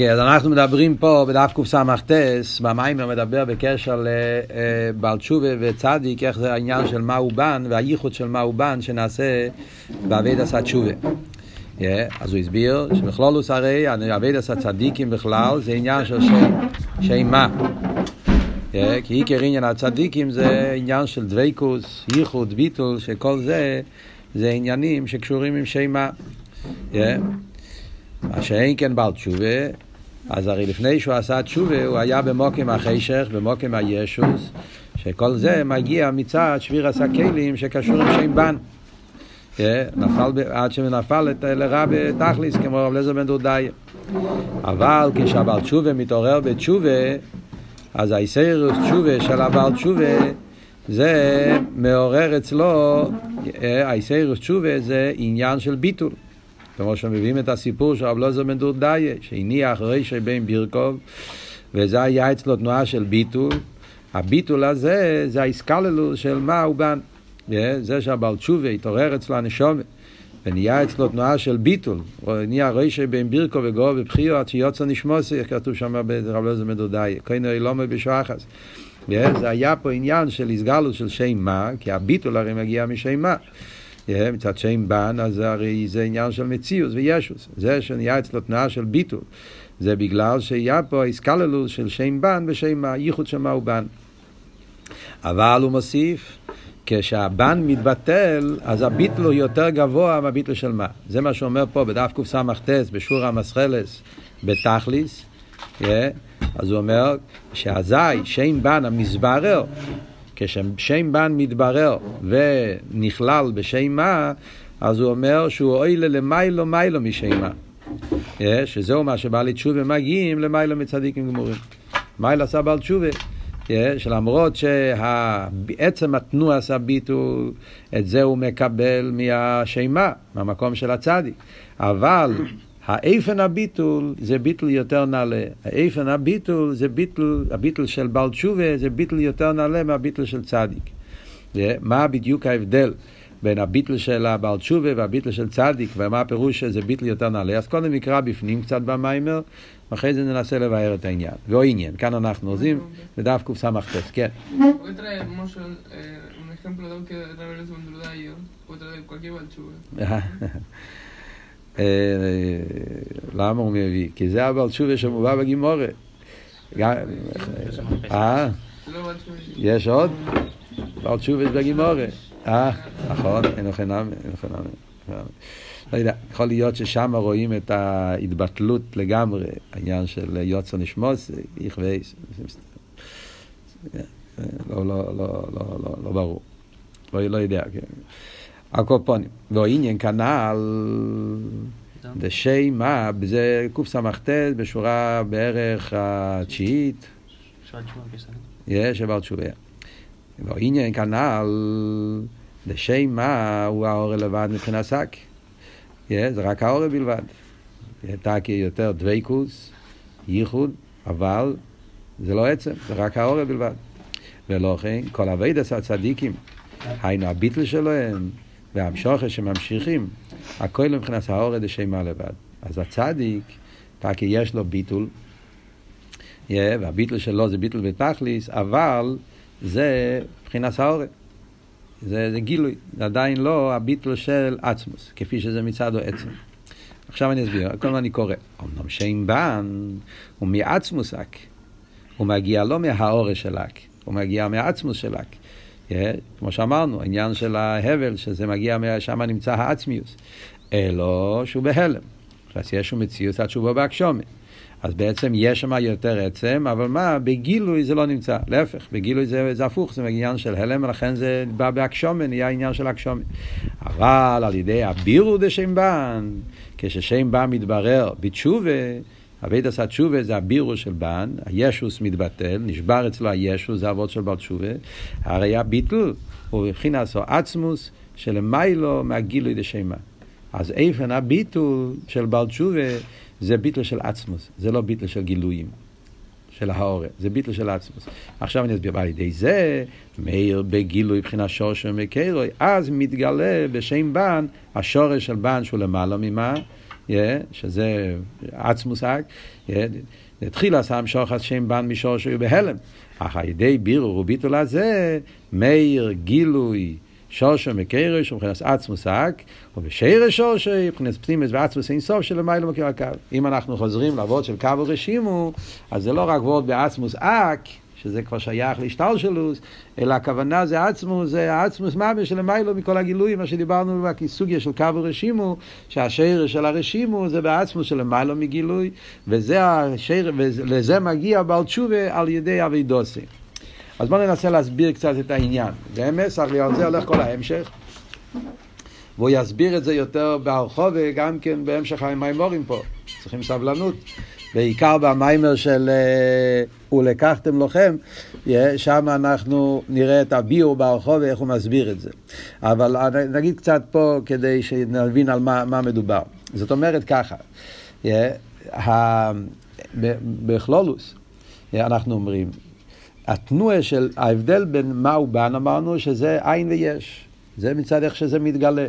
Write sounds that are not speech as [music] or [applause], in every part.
כן, אז אנחנו מדברים פה בדף קס"ט, במיימר מדבר בקשר לבעל תשובה וצדיק, איך זה העניין של מהו בן והייחוד של מהו בן שנעשה בעביד עשה תשובה. Yeah, אז הוא הסביר שבכלולוס הרי עביד עשה צדיקים בכלל זה עניין של שם מה. Yeah, כי עיקר עניין הצדיקים זה עניין של דבייקוס, ייחוד, ביטול, שכל זה זה עניינים שקשורים עם שם מה. Yeah. מה שאין כן בעל תשובה, אז הרי לפני שהוא עשה תשובה הוא היה במוקם החשך, במוקם הישוס, שכל זה מגיע מצד שביר עשה כלים שקשור עם שם בן. נפל, עד שנפל לרע בתכליס, כמו רב לזר בן דודאי. אבל כשהבעל תשובה מתעורר בתשובה, אז האיסרוס תשובה של הבעל תשובה זה מעורר אצלו, האיסרוס תשובה זה עניין של ביטול. כמו שמביאים את הסיפור של רב לוזר בן דורדיה, שהניח רישי בין בירקוב, וזה היה אצלו תנועה של ביטול. הביטול הזה זה האיסקללוס של מה הוא בן. זה שהבעל תשובה התעורר אצלו הנשומת. ונהיה אצלו תנועה של ביטול, נהיה רישי בין בירקו וגו ובחיו עד שיוצא נשמוסי, כתוב שם ברב בן דורדיה, כהנו אילומה בשחס. זה היה פה עניין של הסגלות של שם מה, כי הביטול הרי מגיע משם מה. מצד שם בן, אז הרי זה עניין של מציאות וישוס. זה שנהיה אצלו תנועה של ביטול, זה בגלל שהיה פה איסקללוס של שם בן בשם הייחוד של מה הוא בן. אבל הוא מוסיף, כשהבן מתבטל, אז הביטל הוא יותר גבוה מהביטל של מה. זה מה שאומר פה בדף קס"ט, בשור המסחלס, בתכליס. Yeah. אז הוא אומר שאזי שם בן המסברר כששם בן מתברר ונכלל בשם מה, אז הוא אומר שהוא אוילה למיילו מיילו משם מה. שזהו מה שבעלי תשובה מגיעים למיילו מצדיקים גמורים. מיילו עשה בעל תשובה. שלמרות שעצם התנועה הביטול, את זה הוא מקבל מהשימה, מהמקום של הצדיק. אבל האיפן הביטול זה ביטול יותר נעלה. האיפן הביטול זה ביטול, הביטול של בעל תשובה זה ביטול יותר נעלה מהביטול של צדיק. מה בדיוק ההבדל בין הביטול של הבעל תשובה והביטול של צדיק, ומה הפירוש שזה ביטול יותר נעלה? אז קודם נקרא בפנים קצת במיימר, ואחרי זה ננסה לבאר את העניין. ואו עניין, כאן אנחנו עוזים בדף קס"ט, כן. [laughs] למה הוא מביא? כי זה הבעל תשובה שמובא בגימורה. אה? יש עוד? בעל תשובה בגימורה. אה, נכון, אין נאמר, אין נאמר. לא יודע, יכול להיות ששם רואים את ההתבטלות לגמרי, העניין של יוצא נשמוס. לא, לא, לא, לא, לא ברור. לא יודע, כן. הקופונים. ועניין כנ"ל, דשי מה, זה קס"ט בשורה בערך התשיעית. יש, שבע תשובה. ועניין כנ"ל, דשי מה הוא האור לבד מבחינת שק. זה רק האור בלבד. תקי יותר דבייקוס, ייחוד, אבל זה לא עצם, זה רק האור בלבד. ולא כן, כל אבידס הצדיקים, היינו הביטל שלהם, והמשוכר שממשיכים, הכל מבחינת האורד לשמה לבד. אז הצדיק, כי יש לו ביטול, yeah, והביטול שלו זה ביטול בתכליס, אבל זה מבחינת האורד. זה, זה גילוי, זה עדיין לא הביטול של עצמוס, כפי שזה מצד או עצם. עכשיו אני אסביר, כל הזמן אני קורא. אמנם שם בן הוא מעצמוס אק, הוא מגיע לא מהאורש של אק, הוא מגיע מעצמוס של אק. כמו שאמרנו, העניין של ההבל, שזה מגיע, שם נמצא העצמיוס. אלו שהוא בהלם. אז יש שם מציאות בא בהגשומת. אז בעצם יש שם יותר עצם, אבל מה, בגילוי זה לא נמצא. להפך, בגילוי זה, זה הפוך, זה עניין של הלם, ולכן זה בא בהגשומת, נהיה עניין של הגשומת. אבל על ידי הבירו דשם בן, כששם בן מתברר בתשובה, אבית עשה תשובה זה הבירו של בן, הישוס מתבטל, נשבר אצלו הישוס, זה אבות של בר תשובה, הרי הביטל הוא מבחינת עצמוס שלמיילו מהגילוי דשמה. אז איפן הביטול של בר תשובה זה ביטל של עצמוס, זה לא ביטל של גילויים. של האורה, זה ביטל של עצמוס. עכשיו אני אסביר, על ידי זה, מאיר בגילוי מבחינת שורש ומקרוי, אז מתגלה בשם בן, השורש של בן שהוא למעלה ממה? שזה עצמוס אק, התחילה שם שוחד שם בן משור שהוא בהלם. אך על ידי בירור וביטול הזה, מאיר גילוי שושו מקרש ומבחינת עצמוס האק, ובשירש שושו מבחינת פנימס ועצמוס אין סוף של מיילו מכיר הקו. אם אנחנו חוזרים לעבוד של קו ורשימו, אז זה לא רק וורד בעצמוס אק, שזה כבר שייך להשתלשלוס, אלא הכוונה זה עצמוס, זה העצמוס ממש של מיילו מכל הגילויים, מה שדיברנו בכיסוגיה של קו ורשימו, שהשירש של הרשימו זה בעצמוס של מיילו מגילוי, וזה השיר, ולזה מגיע בעל תשובה על ידי אבידוסי. אז בואו ננסה להסביר קצת את העניין. אמס, הרי על זה הולך כל ההמשך. והוא יסביר את זה יותר בהרחוב וגם כן בהמשך המימורים פה. צריכים סבלנות. בעיקר במיימר של uh, ולקחתם yeah, שם אנחנו נראה את הביור ברחוב ואיך הוא מסביר את זה. אבל נגיד קצת פה כדי שנבין על מה, מה מדובר. זאת אומרת ככה, בכלולוס, אנחנו אומרים, התנועה של ההבדל בין מה ובן אמרנו שזה עין ויש. זה מצד איך שזה מתגלה.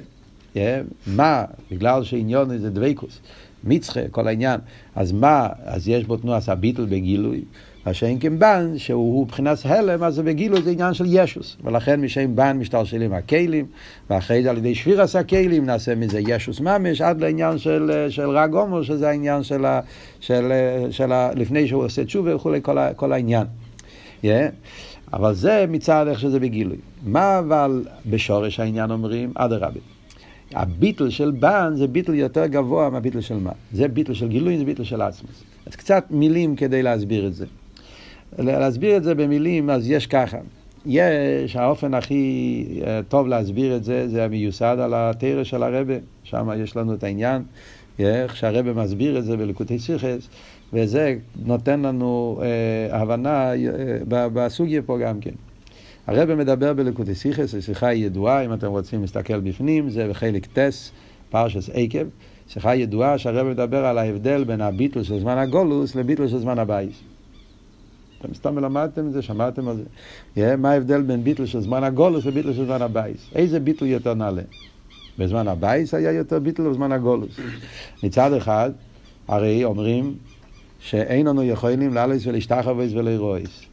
מה, בגלל שעניון זה דבקוס, מצחה, כל העניין, אז מה, אז יש בו תנועה סביטל בגילוי, מה שאין כבן, שהוא מבחינת הלם, אז בגילוי זה עניין של ישוס, ולכן משם בן משתלשלים הכלים, ואחרי זה על ידי שבירס הכלים נעשה מזה ישוס ממש, עד לעניין של, של רג הומו, שזה העניין של, של, של, של לפני שהוא עושה תשובה וכולי, כל, כל העניין. Yeah. אבל זה מצד איך שזה בגילוי. מה אבל בשורש העניין אומרים? אדרבה. הביטל של בן זה ביטל יותר גבוה מהביטל של מה. זה ביטל של גילוי, זה ביטל של עצמוס. אז קצת מילים כדי להסביר את זה. להסביר את זה במילים, אז יש ככה. יש, האופן הכי אה, טוב להסביר את זה, זה המיוסד על התרא של הרבה. שם יש לנו את העניין, איך שהרבה מסביר את זה בלקוטי סיכס. וזה נותן לנו אה, הבנה אה, בסוגיה פה גם כן. הרב מדבר בלקוטי שיחס, שיחה ידועה, אם אתם רוצים להסתכל בפנים, זה בחלק ט, פרשס עקב, שיחה ידועה שהרב מדבר על ההבדל בין הביטל של זמן הגולוס לביטל של זמן הבייס. אתם סתם למדתם את זה, שמעתם על זה. Yeah, מה ההבדל בין ביטל של זמן הגולוס לביטל של זמן הבייס? איזה ביטל יותר נעלה? בזמן הבייס היה יותר ביטל בזמן הגולוס. מצד אחד, הרי אומרים שאין לנו יכולים לעלויס ולהשתחוויס ולירויס.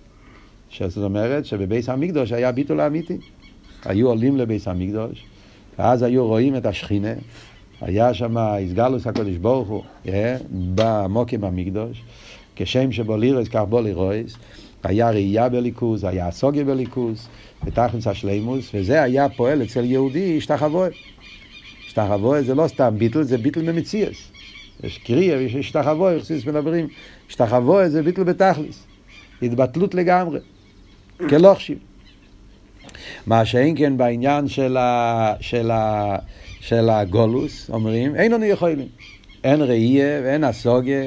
זאת אומרת שבביס המקדוש היה ביטול האמיתי. היו עולים לביס המקדוש, ואז היו רואים את השכינה, היה שם הסגלוס הקדוש ברוך הוא, במוקים המקדוש, כשם שבו לירס כך בו לירויס, היה ראייה בליכוז, היה הסוגיה בליכוז, ותכלס השלימוס, וזה היה פועל אצל יהודי השתחווה. השתחווה זה לא סתם ביטל, זה ביטל ממציאס. יש קריאה, יש השתחווה, יחסיס מדברים, השתחווה זה ביטל בתכליס, התבטלות לגמרי, כלוכשיב. מה שאין כן בעניין של, ה, של, ה, של הגולוס, אומרים, אין לנו יכולים. אין ראייה ואין הסוגיה,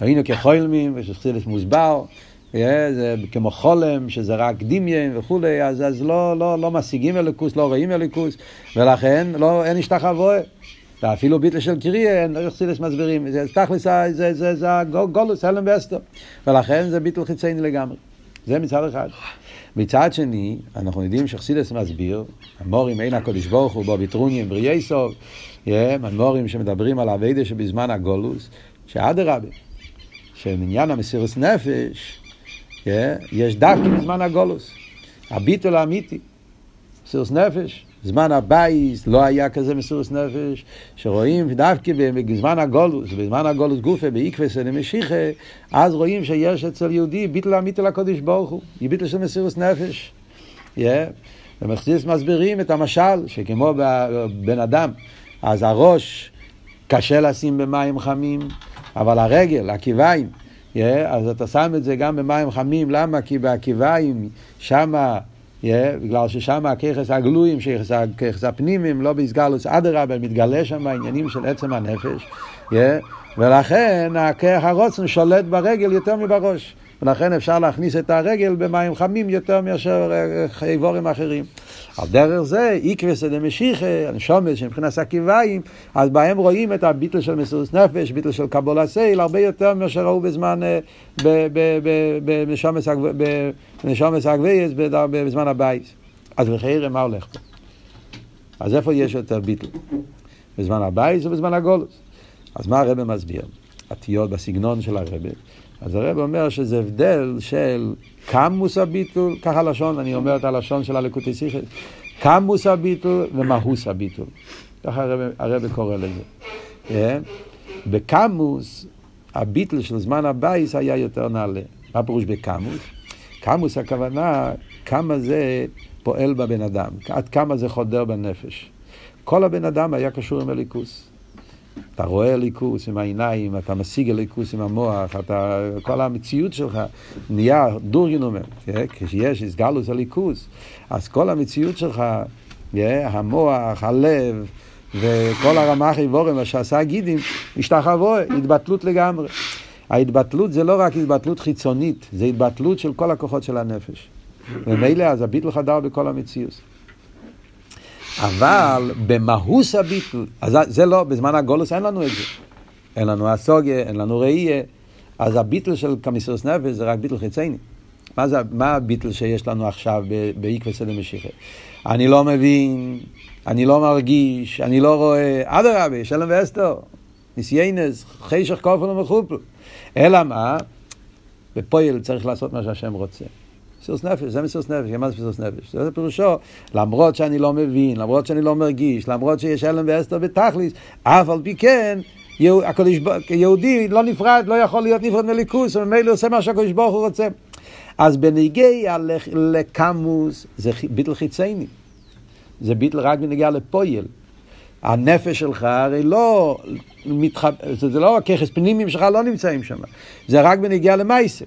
היינו כחולמים, ושחסילס מוסבר, זה כמו חולם, שזה רק דמיין וכולי, אז, אז לא, לא, לא משיגים אליקוס, לא רואים אליקוס, ולכן לא, אין השתחווה. ואפילו ביטל של קריאה, אין חסידס מסבירים, זה תכלס, זה, זה, זה הגולוס, הלם ואסתר, ולכן זה ביטל חיצייני לגמרי. זה מצד אחד. מצד שני, אנחנו יודעים שחסידס מסביר, המורים אין הקודש ברוך הוא בו ביטרונים בריאי סוף, המורים שמדברים על אביידה שבזמן הגולוס, שאדרבה, שמניין המסירוס נפש, יש דווקא בזמן הגולוס, הביטול האמיתי, מסירוס נפש, זמן הבייס לא היה כזה מסירות נפש, שרואים דווקא בזמן הגולוס, בזמן הגולוס גופה, באיקוועסא דמשיחא, אז רואים שיש אצל יהודי ביטל אמיתי לקודש ברוך הוא, ביטל של מסירות נפש. Yeah. ומחסיס מסבירים את המשל, שכמו בן אדם, אז הראש קשה לשים במים חמים, אבל הרגל, העקיביים, yeah, אז אתה שם את זה גם במים חמים, למה? כי בעקיביים, שמה בגלל ששם הככס הגלויים, ככס הפנימיים, לא באסגלוס אדרבה, מתגלה שם העניינים של עצם הנפש, yeah, ולכן הכרך הרוצן שולט ברגל יותר מבראש. ולכן אפשר להכניס את הרגל במים חמים יותר מאשר אה, איבורים אחרים. על דרך זה, איקווס דמשיחה, הנשומת שמבחינת הקיביים, אז בהם רואים את הביטל של מסירות נפש, ביטל של קבול הסייל, הרבה יותר מאשר ראו בזמן, אה, בנשומס הגבייס, בזמן הבייס. אז לכאויר, מה הולך פה? אז איפה יש יותר ביטל? בזמן הבייס או בזמן הגולוס? אז מה הרב מסביר? התיאות בסגנון של הרב. אז הרב אומר שזה הבדל של קמוס הביטול, ככה לשון, אני אומר את הלשון של הלקוטי שיחס, קמוס הביטול ומהוס הביטול. ככה הרב, הרב קורא לזה. Yeah. בקמוס, הביטל של זמן הבייס היה יותר נעלה. מה פירוש בקמוס? קמוס הכוונה, כמה זה פועל בבן אדם, עד כמה זה חודר בנפש. כל הבן אדם היה קשור עם אליקוס. אתה רואה אליקוס עם העיניים, אתה משיג אליקוס עם המוח, אתה, כל המציאות שלך נהיה דורכגענומען, כן? כשיש התגלוס אליקוס, אז כל המציאות שלך, כן? המוח, הלב, וכל הרמ"ח איבורים, מה שעשה הגידים, השתחוו, התבטלות לגמרי. ההתבטלות זה לא רק התבטלות חיצונית, זה התבטלות של כל הכוחות של הנפש. ומילא אז הביטל חדר בכל המציאות. אבל במהוס הביטל, אז זה לא, בזמן הגולוס אין לנו את זה. אין לנו הסוגיה, אין לנו ראייה. אז הביטל של קמיסוס נפש זה רק ביטל חיצייני. מה, זה, מה הביטל שיש לנו עכשיו בעקבי סדר משיחה? אני לא מבין, אני לא מרגיש, אני לא רואה, אדרבה, שלום ואסתר, ניסיינס, חישך כופל ומחופל. אלא מה? בפועל צריך לעשות מה שהשם רוצה. מסירות נפש, זה מסירות נפש, מה זה מסירות נפש? זה פירושו, למרות שאני לא מבין, למרות שאני לא מרגיש, למרות שיש אלם ואסתר בתכליס, אף על פי כן, יהודי לא נפרד, לא יכול להיות נפרד מליכוס, וממילא עושה מה שהקדוש ברוך הוא רוצה. אז בניגיע לקמוס זה ביטל חיצייני. זה ביטל רק בניגיע לפויל. הנפש שלך הרי לא מתחב... זה לא הככס פנימיים שלך לא נמצאים שם. זה רק בניגיע למייסר.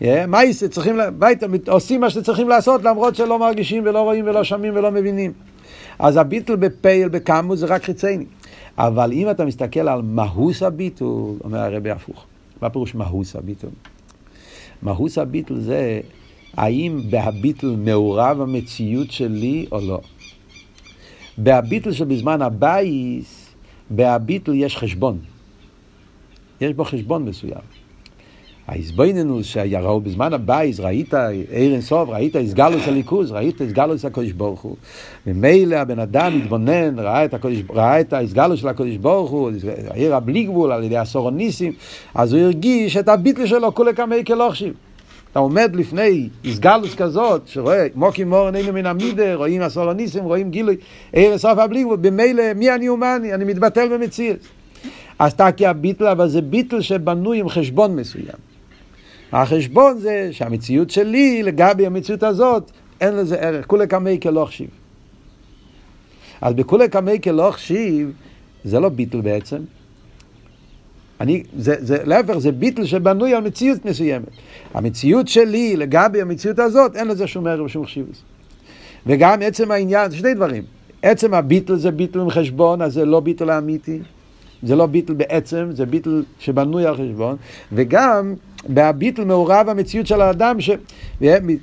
מייסה צריכים, ביתה, עושים מה שצריכים לעשות למרות שלא מרגישים ולא רואים ולא שומעים ולא מבינים. אז הביטל בפייל, בקמוס, זה רק חיצייני. אבל אם אתה מסתכל על מהוס הביטול, אומר הרבי הפוך. מה פירוש מהוס הביטול? מהוס הביטול זה האם בהביטל מעורב המציאות שלי או לא. בהביטל שבזמן הבייס, בהביטל יש חשבון. יש בו חשבון מסוים. ההסבויננו שיראו בזמן הבייס, ראית אור אינסוף, ראית התגלוס אליקוס, ראית התגלוס הקודש ברוך הוא. ממילא הבן אדם התבונן, ראה את, ההתגלוס של הקודש ברוך הוא, העיר הבלי גבול על ידי הסורוניסים, אז הוא הרגיש את הביטל שלו כולי כמי כלוכשיב. אתה עומד לפני הסגלוס כזאת, שרואה מוקי מורן אינו מן המידה, רואים הסורוניסים, רואים גילוי, עיר אינסוף הבלי גבול, במילא מי אני אומני, אני מתבטל במציאות. אז תקי הביטל, אבל זה ביטל שבנוי עם חשבון מסוים. החשבון זה שהמציאות שלי לגבי המציאות הזאת, אין לזה ערך. כולי קמי כלא חשיב. אז בכולי קמי כלא חשיב, זה לא ביטל בעצם. אני, זה, זה, להפך, זה ביטל שבנוי על מציאות מסוימת. המציאות שלי לגבי המציאות הזאת, אין לזה שום ערך ושום חשיבות. וגם עצם העניין, שני דברים. עצם הביטל זה ביטל עם חשבון, אז זה לא ביטל האמיתי. זה לא ביטל בעצם, זה ביטל שבנוי על חשבון. וגם בהביטל מעורב המציאות של האדם, ש...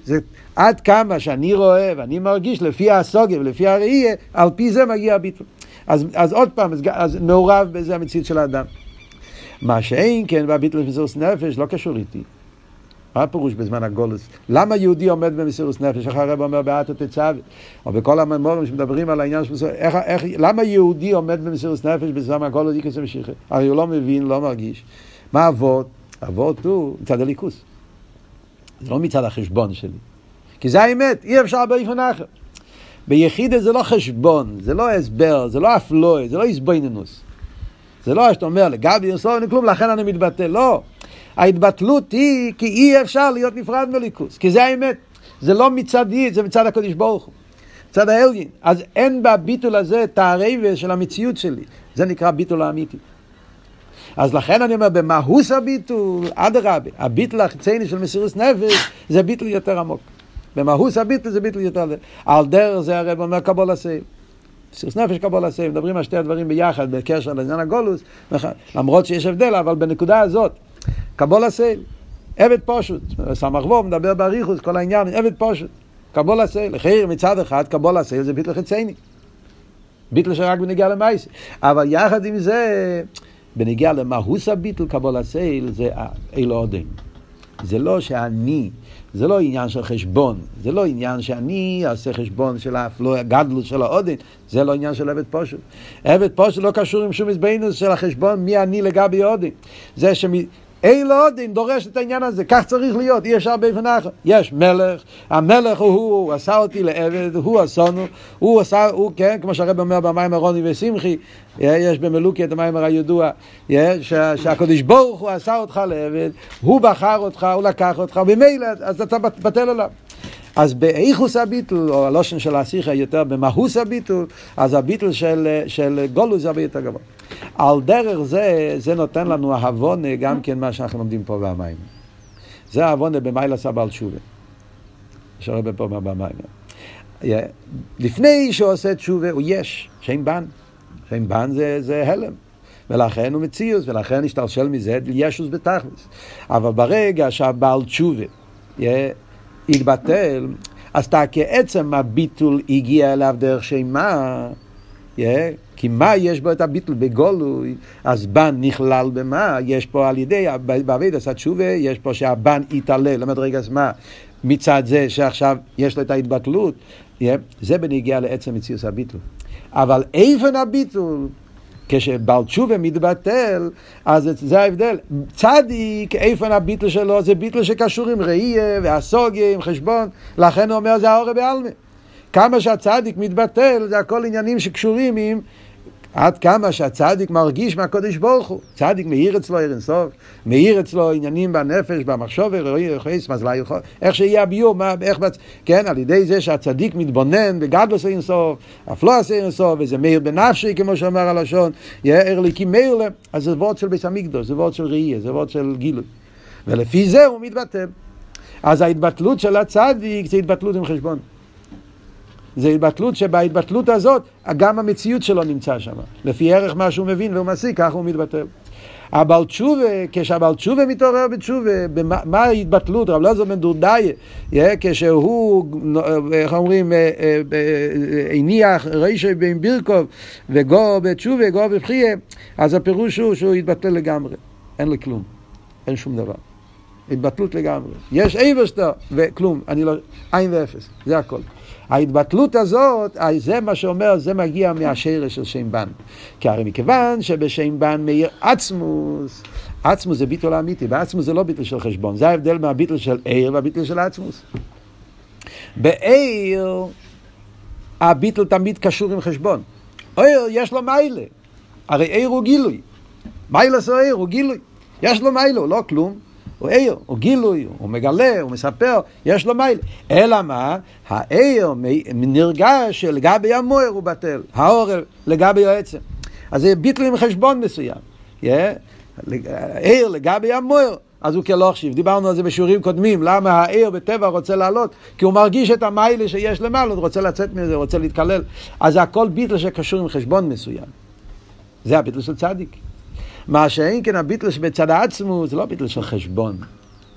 זה עד כמה שאני רואה ואני מרגיש לפי הסוגיה ולפי הראייה, על פי זה מגיע הביטל. אז, אז עוד פעם, אז, אז מעורב בזה המציאות של האדם. מה שאין כן בהביטל במסירות נפש לא קשור איתי. מה הפירוש בזמן הגולוס? למה יהודי עומד במסירות נפש? איך הרב אומר באתו תצווה? או בכל הממורים שמדברים על העניין של מסירות, איך, למה יהודי עומד במסירות נפש בזמן ומשיחה? הרי הוא לא מבין, לא מרגיש. מה אבות? אבות הוא מצד הליכוס. זה לא מצד החשבון שלי. כי זה האמת, אי אפשר באיפן אחר. ביחידה זה לא חשבון, זה לא הסבר, זה לא אפלוי, זה לא איזבויננוס. זה לא שאתה אומר, לגבי יסוד אין כלום, לכן אני מתבטא. לא. ההתבטלות היא כי אי אפשר להיות נפרד מליכוס, כי זה האמת. זה לא מצדי, זה מצד הקדוש ברוך הוא. מצד האלגין. אז אין בביטול הזה את הרבע של המציאות שלי. זה נקרא ביטול האמיתי. אז לכן אני אומר, במהוס הביטול, אדרבה, הביטול החיצייני של מסירות נפש, זה ביטול יותר עמוק. במהוס הביטול זה ביטול יותר... על דרך זה הרב אומר קבולס עויל. מסירות נפש קבולס עויל, מדברים על שתי הדברים ביחד, בקשר לעניין הגולוס, למרות שיש הבדל, אבל בנקודה הזאת, קבולס עויל, עבד פשוט, סמ"ך וו מדבר באריכוס, כל העניין, עבד פשוט, קבולס עויל, לכאויר מצד אחד, קבולס עויל זה ביטל חיצייני. ביטל שרק בנגיע למייס. אבל יחד עם זה, בנגיע למהוס הביטל קבול הסייל זה אילו עודים. זה לא שאני, זה לא עניין של חשבון, זה לא עניין שאני אעשה חשבון של הגדלות של העודן, זה לא עניין של עבד פושט. עבד פושט לא קשור עם שום מזבנוס של החשבון מי אני לגבי עודן. זה שמ... אין לו עודין דורש את העניין הזה, כך צריך להיות, אי אפשר באופן אחר. יש מלך, המלך הוא הוא, עשה אותי לעבד, הוא עשונו, הוא עשה, הוא, כן, כמו שהרב אומר במים הרוני ושמחי, יש במלוקי את המים הידוע, שהקדוש ברוך הוא עשה אותך לעבד, הוא בחר אותך, הוא לקח אותך, ומילא, אז אתה בטל עליו. אז באיכוס הביטול, או הלושן של השיחה יותר במהוס הביטול, אז הביטול של, של גולוס הרבה יותר גבוה. על דרך זה, זה נותן לנו העוונה גם כן מה שאנחנו לומדים פה במים. זה העוונה במיילה סבל תשובה. שהרבה פה במים. לפני שהוא עושה תשובה הוא יש, שם בן. שם בן זה, זה הלם. ולכן הוא מציאוס, ולכן השתלשל מזה ישוס בתכלס. אבל ברגע שהבעל תשובה יתבטל, אז אתה כעצם הביטול הגיע אליו דרך שמה, yeah, כי מה יש בו את הביטול? בגולוי, אז בן נכלל במה, יש פה על ידי, בעביד עשה תשובה, יש פה שהבן יתעלה, למד רגע אז מה, מצד זה שעכשיו יש לו את ההתבטלות, yeah, זה בנגיע לעצם מציאות הביטול. אבל איפן הביטול, כשבעל תשובה מתבטל, אז זה ההבדל. צדיק, איפן הביטל שלו, זה ביטל שקשור עם ראייה והסוגיה, עם חשבון, לכן הוא אומר זה האורה בעלמה. כמה שהצדיק מתבטל, זה הכל עניינים שקשורים עם עד כמה שהצדיק מרגיש מהקודש ברוך הוא. צדיק מאיר אצלו עיר אינסוף, מאיר אצלו עניינים בנפש, במחשוב, איך שיהיה הביור, מה, איך, כן, על ידי זה שהצדיק מתבונן בגדלוס אינסוף, אף לא עשה אינסוף, וזה מאיר בנפשי, כמו שאומר הלשון, יהיה ער ליקי מאיר להם, אז זה וורד של ביס המקדוש, זה וורד של ראייה, זה וורד של גילוי. ולפי זה הוא מתבטל. אז ההתבטלות של הצדיק זה התבטלות עם חשבון. זה התבטלות שבהתבטלות הזאת גם המציאות שלו נמצא שם. לפי ערך מה שהוא מבין והוא משיג, ככה הוא מתבטל. הבעל תשובה, כשהבעל תשובה מתעורר בתשובה, מה ההתבטלות? רב אלעזר בן דורדיא, כשהוא, איך אומרים, אה, אה, אה, הניח רישיה בין בירכיו וגעה בתשובה, געה בבכייה, אז הפירוש הוא שהוא התבטל לגמרי. אין לי כלום, אין שום דבר. התבטלות לגמרי. יש אייבערשטער וכלום, אני לא, עין ואפס, זה הכל. ההתבטלות הזאת, זה מה שאומר, זה מגיע מהשרש של שם בן. כי הרי מכיוון שבשם בן מאיר עצמוס, עצמוס זה ביטול אמיתי, ועצמוס זה לא ביטול של חשבון, זה ההבדל מהביטול של עיר והביטול של עצמוס. בעיר, הביטול תמיד קשור עם חשבון. עיר, יש לו מיילה. הרי עיר הוא גילוי. מיילה זה עיר, הוא גילוי. יש לו מיילה, הוא לא כלום. הוא עיר, הוא גילוי, הוא מגלה, הוא מספר, יש לו מייל. אלא מה? העיר נרגש שלגבי המוער הוא בטל, האור לגבי העצם. אז זה ביטל עם חשבון מסוים. עיר לגבי המוער. אז הוא כלא חשיב. דיברנו על זה בשיעורים קודמים, למה העיר בטבע רוצה לעלות? כי הוא מרגיש את המיילה שיש למעלה, הוא רוצה לצאת מזה, רוצה להתקלל. אז זה הכל ביטל שקשור עם חשבון מסוים. זה הביטל של צדיק. מה שאין כן הביטל שבצד העצמו זה לא ביטל של חשבון.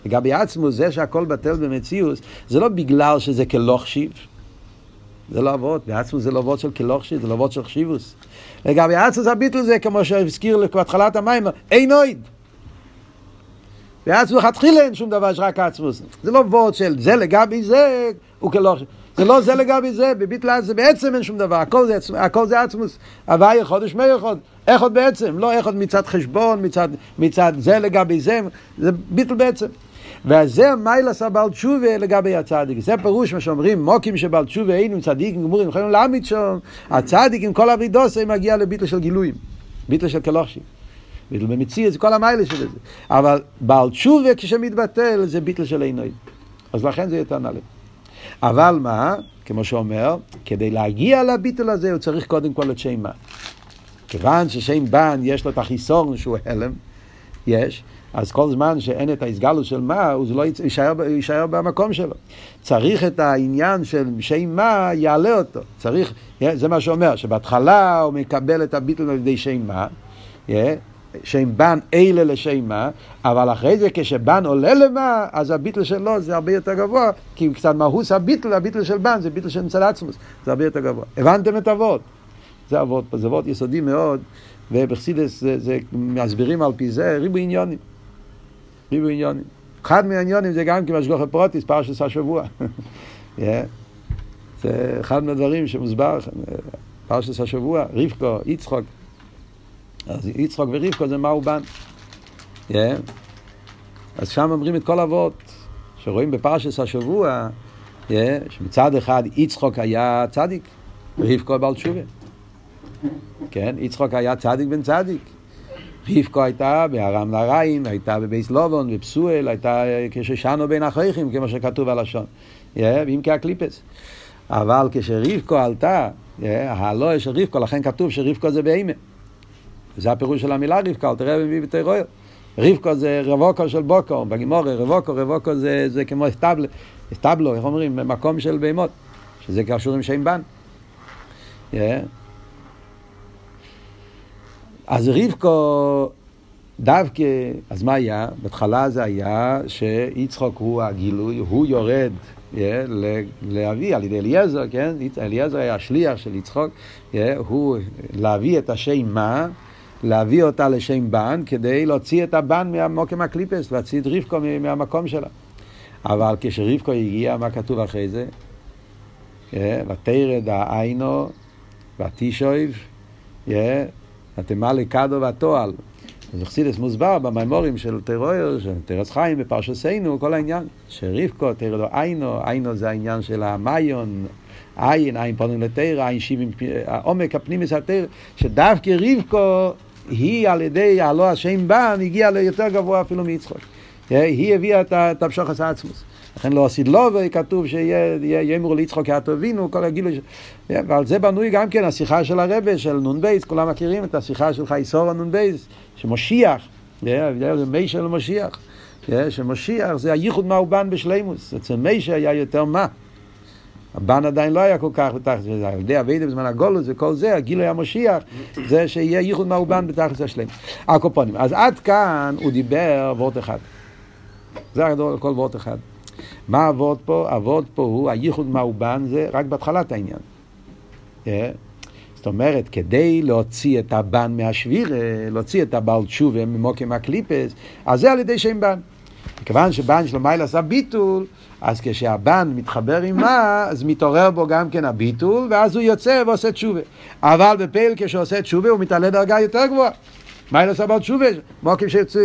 לגבי עצמו זה שהכל בטל במציאות זה לא בגלל שזה כלוך שיב. זה לא אבות, בעצמו זה לא אבות של כלוך שיב, זה לא אבות של חשיבוס. לגבי עצמו זה הביטל זה כמו שהזכיר בהתחלת המים, אין אויד. בעצמו לכתחילה אין שום דבר, יש רק עצמוס. זה לא וורד של זה לגבי זה, הוא כלוך שיב. זה לא זה לגבי זה, בביטל זה בעצם אין שום דבר, הכל זה, הכל זה עצמוס. הוויה חודש מאיר חודש. איך עוד בעצם? לא איך עוד מצד חשבון, מצד, מצד זה לגבי זה, זה ביטל בעצם. וזה מיילס הבעל תשובה לגבי הצדיק. זה פירוש מה שאומרים, מוקים שבעל תשובה אין עם צדיקים גמורים, יכולים להעמיד שם, הצדיק עם כל אבידוסי מגיע לביטל של גילויים, ביטל של כלוכשי. ביטל במציא, זה כל המיילס של זה. אבל בעל תשובה כשמתבטל זה ביטל של עינוי. אז לכן זה יותר נעלה. אבל מה, כמו שאומר, כדי להגיע לביטל הזה הוא צריך קודם כל את שם מה. כיוון ששם בן יש לו את החיסון שהוא הלם, יש, אז כל זמן שאין את ההסגלות של מה, הוא לא יישאר, יישאר במקום שלו. צריך את העניין של שם מה, יעלה אותו. צריך, זה מה שאומר, שבהתחלה הוא מקבל את הביטל על ידי שם מה, שם בן אלה לשם מה, אבל אחרי זה כשבן עולה למה, אז הביטל שלו זה הרבה יותר גבוה, כי קצת מהוס הביטל, הביטל של בן זה ביטל של מצד עצמוס, זה הרבה יותר גבוה. הבנתם את אבות? זה אבות, זה אבות יסודי מאוד, ובחסידס זה, זה מסבירים על פי זה ריבו עניונים. ריבו עניונים. אחד מהעניונים זה גם כמשגוחי פרוטיס, פרשת השבוע. [laughs] yeah. זה אחד מהדברים שמוסבר, פרשת השבוע, רבקו, יצחוק. אז יצחוק ורבקו זה מהו בן. Yeah. אז שם אומרים את כל אבות, שרואים בפרשת השבוע, yeah, שמצד אחד יצחוק היה צדיק, ורבקו בעל תשובה. כן, יצחוק היה צדיק בן צדיק. רבקו הייתה בארם נהריים, הייתה בבייס לובון, בפסואל, הייתה כששנו בין החייכים, כמו שכתוב בלשון. Yeah, ואם כהקליפס. אבל כשרבקו עלתה, הלא של רבקו, לכן כתוב שרבקו זה בהמה. זה הפירוש של המילה רבקו, תראה במי בתרויר. רבקו זה רבוקו של בוקו, בגימורי רבוקו, רבוקו זה, זה כמו אסטבלו, אסטבלו, איך אומרים? מקום של בהמות, שזה קשור עם שם בן. Yeah. אז רבקו דווקא, אז מה היה? בהתחלה זה היה שיצחוק הוא הגילוי, הוא יורד yeah, להביא על ידי אליעזר, כן? אליעזר היה השליח של יצחוק, yeah, הוא להביא את השם מה, להביא אותה לשם בן, כדי להוציא את הבן מהמוקם הקליפס, להוציא את רבקו מהמקום שלה. אבל כשרבקו הגיע, מה כתוב אחרי זה? ותרד העיינו ותישוב, ותמלא כדו ותועל. אז אכסידס מוסבר במימורים של טרויר, של טרס חיים בפרשסנו, כל העניין, שרבקו, תרדו עיינו, עיינו זה העניין של המיון, עין, עין פונים לתרא, עין שיבים, העומק הפנימיס התרא, שדווקא רבקו היא על ידי הלא השם בן, הגיעה ליותר גבוה אפילו מיצחוק. היא הביאה את המשוחס העצמוס. לכן לא עשית לו, וכתוב שיאמרו ליצחוק הטובינו, כל הגילוי, ועל זה בנוי גם כן השיחה של הרבה, של נ"ב, כולם מכירים את השיחה של חייסור הנ"ב, שמושיח, זה מישה למושיח, שמושיח זה הייחוד מהובן בשלימוס, אצל מישה היה יותר מה. הבן עדיין לא היה כל כך זה, על ידי אבידה בזמן הגולוס וכל זה, הגילוי המושיח, זה שיהיה ייחוד מהובן בתחת השלם. הקופונים. אז עד כאן הוא דיבר וורט אחד. זה הגדול, כל וורט אחד. מה הוורד פה? הוורד פה הוא, הייחוד מהובן זה רק בהתחלת העניין. Yeah. זאת אומרת, כדי להוציא את הבן מהשביר, להוציא את הבעל תשובה ממוקם הקליפס, אז זה על ידי שם בן. מכיוון שבן שלו מייל עשה ביטול, אז כשהבן מתחבר עם מה, אז מתעורר בו גם כן הביטול, ואז הוא יוצא ועושה תשובה. אבל בפעיל כשעושה תשובה הוא מתעלה דרגה יותר גבוהה. מה אלא סבל תשובה, מוקים שיצאו,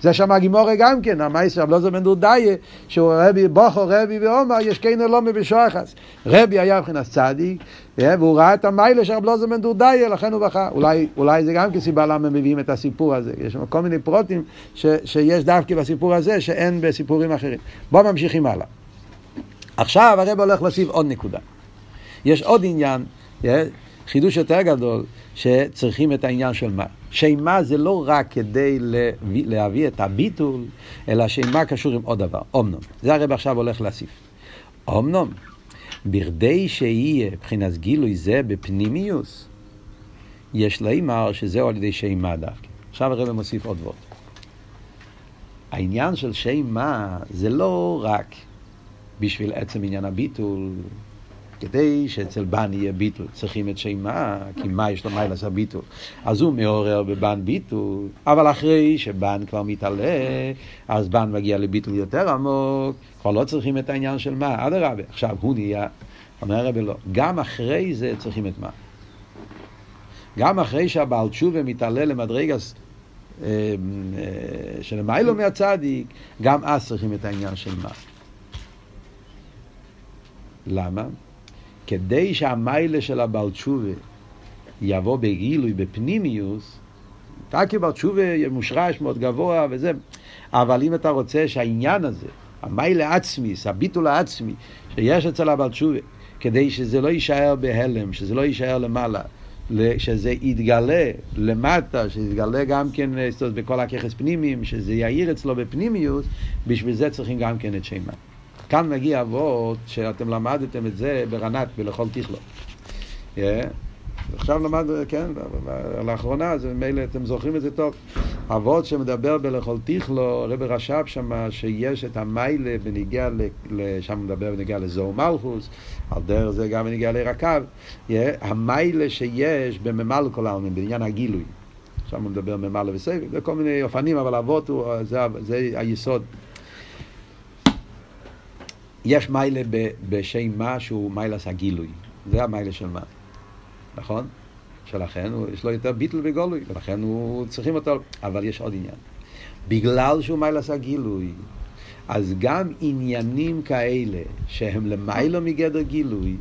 זה שם הגימורי גם כן, המייסר רב לוזר בן דודאיה, שהוא רבי בוכו רבי ואומר, יש כן לא מבשוחס. רבי היה מבחינת צדיק, והוא ראה את המיילה של רב לוזר בן דודאיה, לכן הוא בכה. אולי, אולי זה גם כסיבה למה מביאים את הסיפור הזה. יש שם כל מיני פרוטים ש, שיש דווקא בסיפור הזה, שאין בסיפורים אחרים. בואו ממשיכים הלאה. עכשיו הרב הולך להוסיף עוד נקודה. יש עוד עניין, חידוש יותר גדול, שצריכים את העניין של מה. שימה זה לא רק כדי להביא, להביא את הביטול, אלא שימה קשור עם עוד דבר, אומנום. זה הרב עכשיו הולך להוסיף. אומנום, בכדי שיהיה מבחינת גילוי זה בפנימיוס, יש לאמר שזהו על ידי שימה דווקא. עכשיו הרב מוסיף עוד ועוד. העניין של שימה זה לא רק בשביל עצם עניין הביטול, כדי שאצל בן יהיה ביטול, צריכים את שם מה, כי מה יש לו מה לעשות ביטול. אז הוא מעורר בבן ביטול, אבל אחרי שבן כבר מתעלה, אז בן מגיע לביטול יותר עמוק, כבר לא צריכים את העניין של מה, אדרבה, עכשיו הוא נהיה, אומר הרבי לא, גם אחרי זה צריכים את מה. גם אחרי שהבעל תשובה מתעלה למדרגס אה, אה, של מיילו מהצדיק, גם אז צריכים את העניין של מה. למה? כדי שהמיילה של הבעל תשובה יבוא בגילוי, בפנימיוס, תקי בעל תשובה מושרש מאוד גבוה וזה, אבל אם אתה רוצה שהעניין הזה, המיילה עצמי, הביטול העצמי, שיש אצל הבעל תשובה, כדי שזה לא יישאר בהלם, שזה לא יישאר למעלה, שזה יתגלה למטה, שזה יתגלה גם כן בכל הככס פנימיים, שזה יאיר אצלו בפנימיוס, בשביל זה צריכים גם כן את שמה. כאן מגיע אבות שאתם למדתם את זה ברנת, בלכל תכלו. Yeah. עכשיו למד, כן, לאחרונה, זה מילא אתם זוכרים את זה טוב. אבות שמדבר בלכל תכלו, רב רש"ב שם, שיש את המיילה בניגיע, שם מדבר בניגיע לזוהו מלכוס, על דרך זה גם בניגיע yeah, המיילה שיש בממל כל העלמין, בעניין הגילוי. שם הוא מדבר ממלא וסבב, זה כל מיני אופנים, אבל אבות הוא, זה, זה היסוד. יש מיילה בשם מה שהוא מיילס הגילוי. זה המיילה של מה. נכון? שלכן הוא, יש לו יותר ביטל וגולוי, ולכן הוא צריכים אותו, אבל יש עוד עניין. בגלל שהוא מיילס הגילוי, אז גם עניינים כאלה שהם למיילו מגדר גילוי,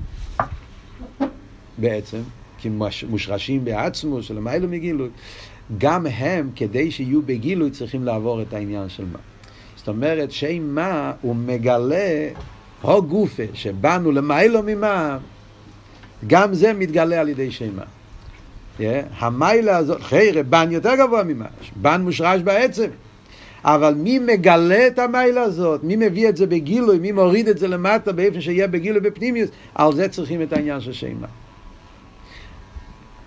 בעצם, כי מושרשים בעצמו של למיילו מגילוי, גם הם, כדי שיהיו בגילוי, צריכים לעבור את העניין של מה. זאת אומרת, שם מה הוא מגלה, הו גופה, שבאנו למיילו ממה, גם זה מתגלה על ידי שם מה. Yeah, המיילה הזאת, חיירה, בן יותר גבוה ממה, בן מושרש בעצם. אבל מי מגלה את המיילה הזאת? מי מביא את זה בגילוי? מי מוריד את זה למטה באיפה שיהיה בגילוי בפנימיוס? על זה צריכים את העניין של שימה.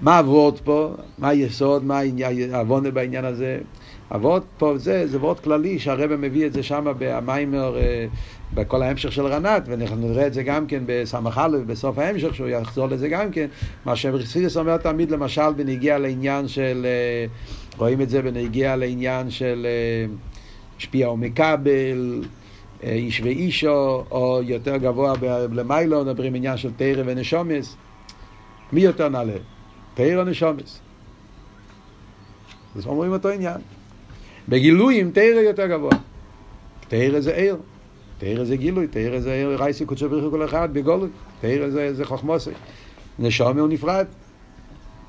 מה הוורד פה? מה היסוד? מה העוונה בעניין הזה? הוורד פה זה, זה וורד כללי שהרבא מביא את זה שם במיימר, אה, בכל ההמשך של רנת, ואנחנו נראה את זה גם כן בסמך א', בסוף ההמשך, שהוא יחזור לזה גם כן. מה שחסידס אומר תמיד, למשל, בנגיע לעניין של, אה, רואים את זה בנגיע לעניין של אה, משפיע ומקבל, איש ואישו, או יותר גבוה למיילו, מדברים עניין של תרא ונשומס. מי יותר נעלה? תרא ונשומס. אז אומרים אותו עניין. בגילויים תרא יותר גבוה. תרא זה עיר. תרא זה גילוי, תרא זה רייסי קודשו בריחו כל אחד בגולוי. תרא זה, זה חוכמוסי. נשומי הוא נפרד.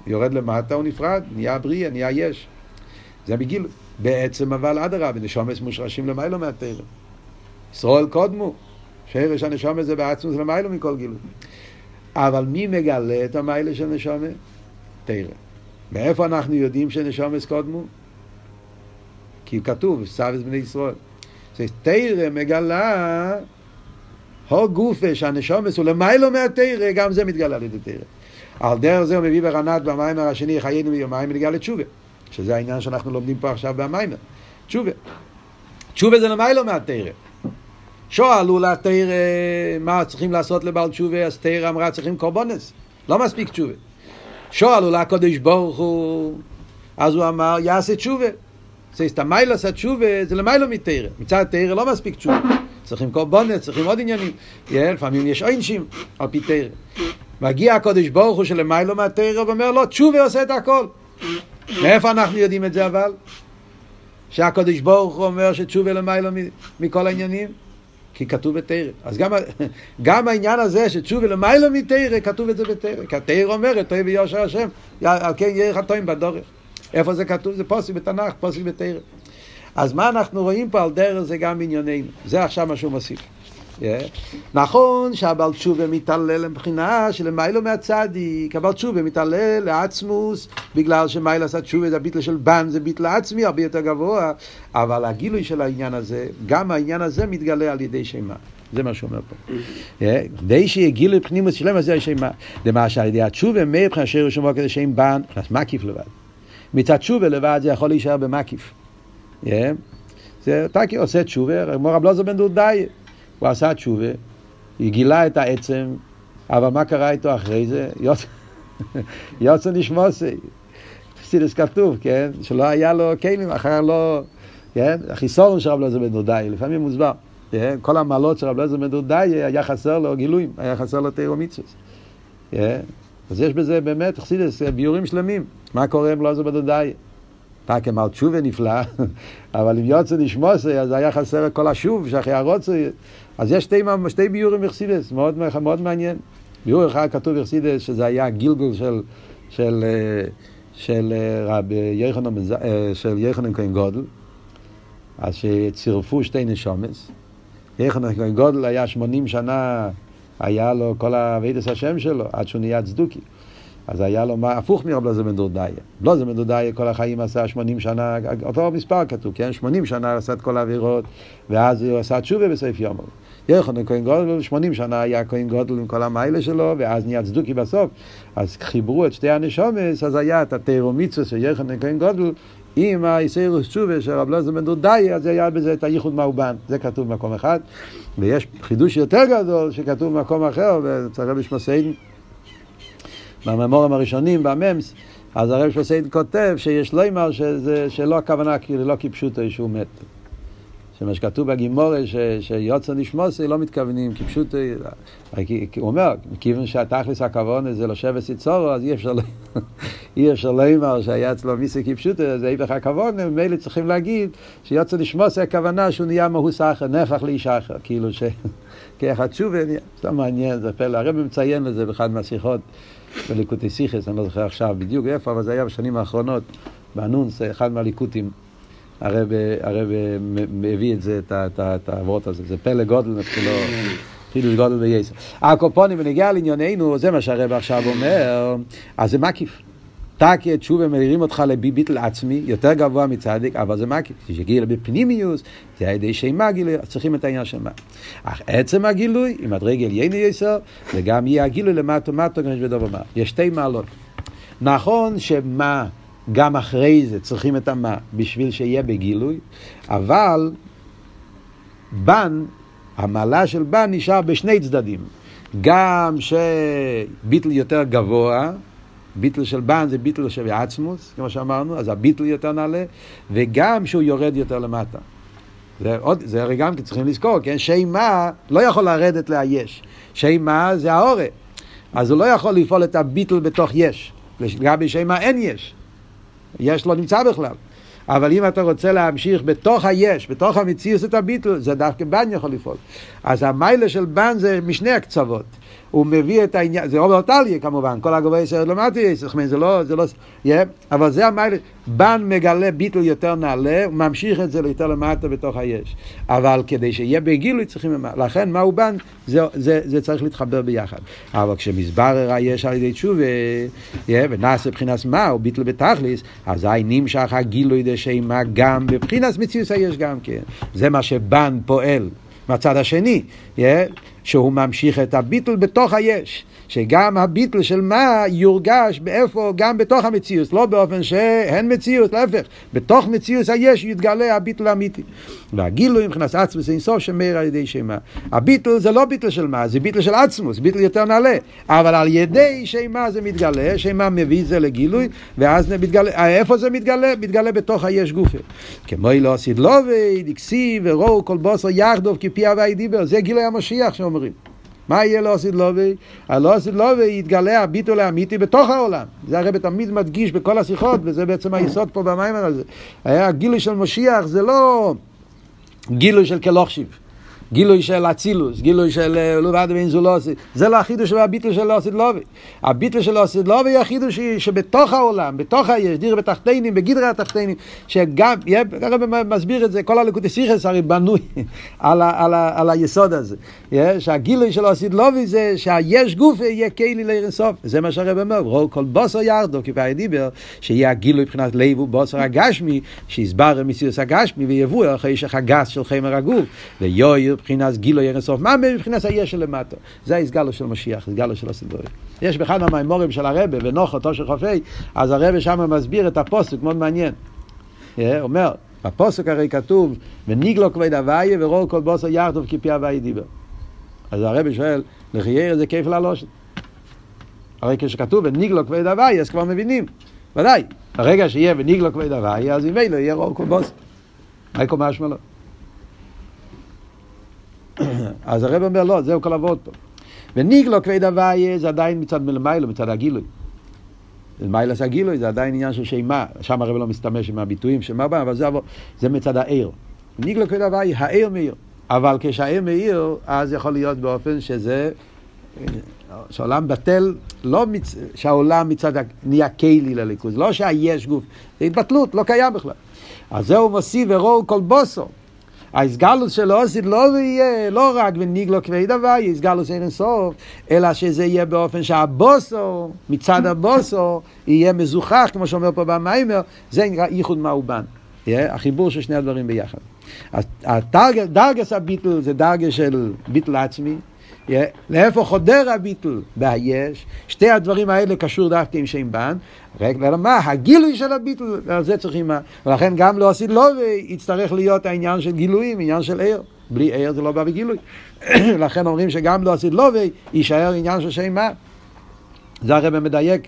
יורד למטה הוא נפרד, נהיה בריאה, נהיה יש. זה בגילוי. בעצם אבל אדרבה, נשומס מושרשים למיילו מהתרא. ישראל קודמו, שרש הנשומס זה בעצמוס למיילו מכל גילוי. אבל מי מגלה את המיילה של נשומה? תרא. מאיפה אנחנו יודעים שנשומס קודמו? כי כתוב, סבס בני ישראל. תרא מגלה הו גופה שהנשומס הוא למיילו מהתרא, גם זה מתגלה על ידי תרא. על דרך זה הוא מביא ברנת במיימר השני, חיינו מיומיים ונגיע לתשובה. שזה העניין שאנחנו לומדים פה עכשיו במיימר. תשובה. תשובה זה למיילו מהתרא. שואלו לתרא מה צריכים לעשות לבעל תשובה, אז תרא אמרה צריכים קורבונס. לא מספיק תשובה. שואלו לקדוש ברוך הוא, אז הוא אמר יעשה תשובה. זה הסתמיילו עשה תשובה, זה למיילו מתרא. מצד תרא לא מספיק תשובה. צריכים קורבונס, צריכים עוד עניינים. לפעמים יש עונשים על פי תרא. מגיע הקדוש ברוך הוא שלמיילו מהתרא ואומר לו, תשובה עושה את הכל. מאיפה אנחנו יודעים את זה אבל? שהקדוש ברוך הוא אומר שתשובה למיילו מכל העניינים? כי כתוב בתרא. אז גם, [laughs] גם העניין הזה שתשובה למיילו מתרא, כתוב את זה בתרא. כי התרא אומרת, תרא ויושר השם, על כן יהיה לך טועים בדורך. איפה זה כתוב? זה פוסק בתנ"ך, פוסק בתרא. אז מה אנחנו רואים פה על דרך זה גם ענייננו. זה עכשיו מה שהוא מוסיף. נכון שהבעל תשובה מתעלל מבחינה שלמיילו מהצדיק, הבעל תשובה מתעלל לעצמוס, בגלל שמיילו עשה תשובה זה הביטל של בן, זה ביטל עצמי הרבה יותר גבוה, אבל הגילוי של העניין הזה, גם העניין הזה מתגלה על ידי שמה. זה מה שהוא אומר פה. כדי שיהיה גילוי פנימוס שלם, אז זה השמה. דמה שעל ידי התשובה, מאיר מבחינת שיר ושמו כדי שם בן, נכנס מקיף לבד. מצד תשובה לבד זה יכול להישאר במקיף. זה טקי עושה תשובה, כמו רב לוזר בן דודאי. הוא עשה תשובה, היא גילה את העצם, אבל מה קרה איתו אחרי זה? יוצא [laughs] נשמוסי. פסידס כתוב, כן? שלא היה לו כלים, אחר לא... כן? החיסון של רב לזר בן דודאי, לפעמים מוסבר. כן? כל המעלות של רב לזר בן דודאי היה חסר לו גילויים, היה חסר לו תירו מצווס. כן? אז יש בזה באמת, חסידס, ביורים שלמים. מה קורה עם לזר בן דודאי? פאקם על תשובה נפלא, [laughs] אבל אם יוצא נשמוסי, אז היה חסר כל השוב שאחרי הרוצה. אז יש שתי, שתי ביורים יחסידס, מאוד, מאוד מעניין. ביור אחד כתוב יחסידס שזה היה גילגול של, של, של רב יחנן, של יחנן כהן גודל, אז שצירפו שתי נשומס. יחנן כהן גודל היה שמונים שנה, היה לו כל האבידס השם שלו, עד שהוא נהיה צדוקי. אז היה לו מה, הפוך מרב לוזר בן דודאיה. לוזר בן דודאיה כל החיים עשה 80 שנה, אותו מספר כתוב, כן? 80 שנה עשה את כל האווירות, ואז הוא עשה תשובה בסעיף יומר. יחנן כהן גודל, 80 שנה היה כהן גודל עם כל המיילה שלו, ואז נהיה צדוקי בסוף. אז חיברו את שתי הנשומס, אז היה את התירומיצוס של יחנן כהן גודל, עם האיסאירוס תשובה של רב לוזר בן דודאי, אז היה בזה את הייחוד מאובן. זה כתוב במקום אחד. ויש חידוש יותר גדול שכתוב במקום אחר, וצריך רבי שמסיין בממורים הראשונים, בממס, אז הרב שלוסיין כותב שיש לו אמר שזה, שלא הכוונה כאילו לא כפשוטו שהוא מת. שמה שכתוב בגימורה, שיוצא נשמוסי, לא מתכוונים, כי פשוט, אה, הוא אומר, מכיוון שהתכלס הכוון זה לשבת סיצורו, אז אי אפשר, [laughs] אי אפשר לומר שהיה אצלו מיסי כפשוטו, זה איפך הכוון, ממילא צריכים להגיד שיוצא נשמוסי הכוונה שהוא נהיה מהוס אחר, נהפך לאיש אחר, כאילו ש... כאחד תשובה, זה מעניין, זה פלא, הרב מציין לזה באחד מהשיחות בליקוטי סיכס, אני לא זוכר עכשיו בדיוק איפה, אבל זה היה בשנים האחרונות, באנונס, אחד מהליקוטים. הרב, הרב מביא את זה, את העברות הזה, זה פלא גודל, אפילו חידוש גודל בייסר. הקופונים, בנגיע לענייננו, זה מה שהרב עכשיו אומר, אז זה מקיף. תקי את תשובה מרירים אותך לביביטל עצמי, יותר גבוה מצדיק, אבל זה מקיף. כשגיע בפנימיוס, זה על ידי שימה גילוי, צריכים את העניין של מה. אך עצם הגילוי, אם את רגל ייני יסר, וגם יהיה הגילוי למטו מטו, כמו שבדוב אמר. יש שתי מעלות. נכון שמה גם אחרי זה צריכים את המה בשביל שיהיה בגילוי, אבל בן, המעלה של בן נשאר בשני צדדים. גם שביטל יותר גבוה, ביטל של בן זה ביטל של עצמוס, כמו שאמרנו, אז הביטל יותר נעלה, וגם שהוא יורד יותר למטה. זה, עוד, זה הרי גם צריכים לזכור, כן? שימה לא יכול לרדת לאייש. שימה זה האורה. אז הוא לא יכול לפעול את הביטל בתוך יש. לגבי שימה אין יש. יש לא נמצא בכלל. אבל אם אתה רוצה להמשיך בתוך היש, בתוך המציאות את הביטל, זה דווקא בן יכול לפעול. אז המיילה של בן זה משני הקצוות. הוא מביא את העניין, זה רוברט טליה כמובן, כל הגובי ישראל למדתי, זה לא, זה לא, yeah, אבל זה המיילה, בן מגלה ביטל יותר נעלה, הוא ממשיך את זה יותר למטה בתוך היש. אבל כדי שיהיה בגילוי צריכים, לכן מהו בן, זה, זה, זה צריך להתחבר ביחד. אבל כשמסברר היש על ידי תשובה, yeah, ונעשה מבחינת מה, הוא ביטל בתכליס, אזי נמשך הגילוי דשמה גם בבחינת מציאות היש גם כן. זה מה שבן פועל. מהצד השני, yeah, שהוא ממשיך את הביטל בתוך היש. שגם הביטל של מה יורגש באיפה, גם בתוך המציאות, לא באופן שאין מציאות, להפך, בתוך מציאות היש יתגלה הביטל האמיתי. והגילוי מבחינת עצמוס אין סוף שמאיר על ידי שמה. הביטל זה לא ביטל של מה, זה ביטל של עצמוס, ביטל יותר נעלה. אבל על ידי שמה זה מתגלה, שמה מביא זה לגילוי, ואז זה מתגלה, איפה זה מתגלה? מתגלה בתוך היש גופה. כמו לא עשית לובי, דקסי וראו כל בוסר יחדוב כפי הווי דיבר, זה גילוי המשיח שאומרים. מה יהיה לא עשית לובי? הלא עשית לובי יתגלה הביטול האמיתי בתוך העולם. זה הרי תמיד מדגיש בכל השיחות, וזה בעצם היסוד פה במיימר הזה. הגילוי של משיח זה לא גילוי של כלוכשיב. גילוי של אצילוס, גילוי של אה, לבד ואין זו לא עושה. זה לא החידוש של הביטל של עושית לובי. הביטל של עושית לובי הוא החידוש שבתוך העולם, בתוך היש, דיר בתחתינים, בגדרי התחתינים, שגם, הרב מסביר את זה, כל הלקוטי סיכס הרי בנוי [laughs] על, ה, על, ה, על היסוד הזה. שהגילוי של עושית לובי זה שהיש גוף יהיה כלי לאירסוף. זה מה שהרב אומר, רואו כל בוסר ירדו, כפי דיבר, שיהיה הגילוי מבחינת לב ובוסר הגשמי, שיסבר מסיוס הגשמי ויבוא אחרי שחגס של חמר הגוף, ויויר מבחינת גילו ירן סוף, מה מבחינת היש שלמטו? זה הסגלו של משיח, הסגלו של הסדורי. יש באחד מהמימורים של הרבה, ונוחו, תושר חופי, אז הרבה שם מסביר את הפוסק, מאוד מעניין. אומר, בפוסק הרי כתוב, וניגלו כבד הוויה ורול כל בוסר ירדוב כפי הוויה דיבר. אז הרבה שואל, לחייר זה כיף ללושת. הרי כשכתוב וניגלו כבד הוויה, אז כבר מבינים. ודאי, ברגע שיהיה וניגלו כבד הוויה, אז ממילא יהיה רול כל בוסר. מה יקום משמע לו? [coughs] אז הרב אומר, לא, זהו כל אבות פה. וניגלו כבד הוויה זה עדיין מצד מלמיילו, מצד הגילוי. מיילס הגילוי זה עדיין עניין של שימה, שם הרב לא מסתמש עם הביטויים של מה בא, אבל זה, זה מצד העיר. ניגלו כבד הוויה, העיר מאיר. אבל כשהעיר מאיר, אז יכול להיות באופן שזה, שהעולם בטל, לא מצ... שהעולם מצד נהיה כלי לליכוז, לא שהיש גוף, זה התבטלות, לא קיים בכלל. אז זהו מוסיף ורואו כל בוסו. ההסגלוס של אוסיד לא יהיה לא רק וניגלו כבד הווי, הסגלוס אין סוף, אלא שזה יהיה באופן שהבוסו, מצד הבוסו, יהיה מזוכח, כמו שאומר פה במיימר, זה נקרא ייחוד מאובן. החיבור של שני הדברים ביחד. דרגס הביטל זה דרגה של ביטל עצמי, לאיפה חודר הביטל? בהיש. שתי הדברים האלה קשור דווקא עם שם בן. רק מה? הגילוי של הביטל, על זה צריכים... ולכן גם לא עשית לא יצטרך להיות העניין של גילויים, עניין של ער. בלי ער זה לא בא בגילוי. [coughs] לכן אומרים שגם לא עשית לא יישאר עניין של שם מה. זה הרב מדייק,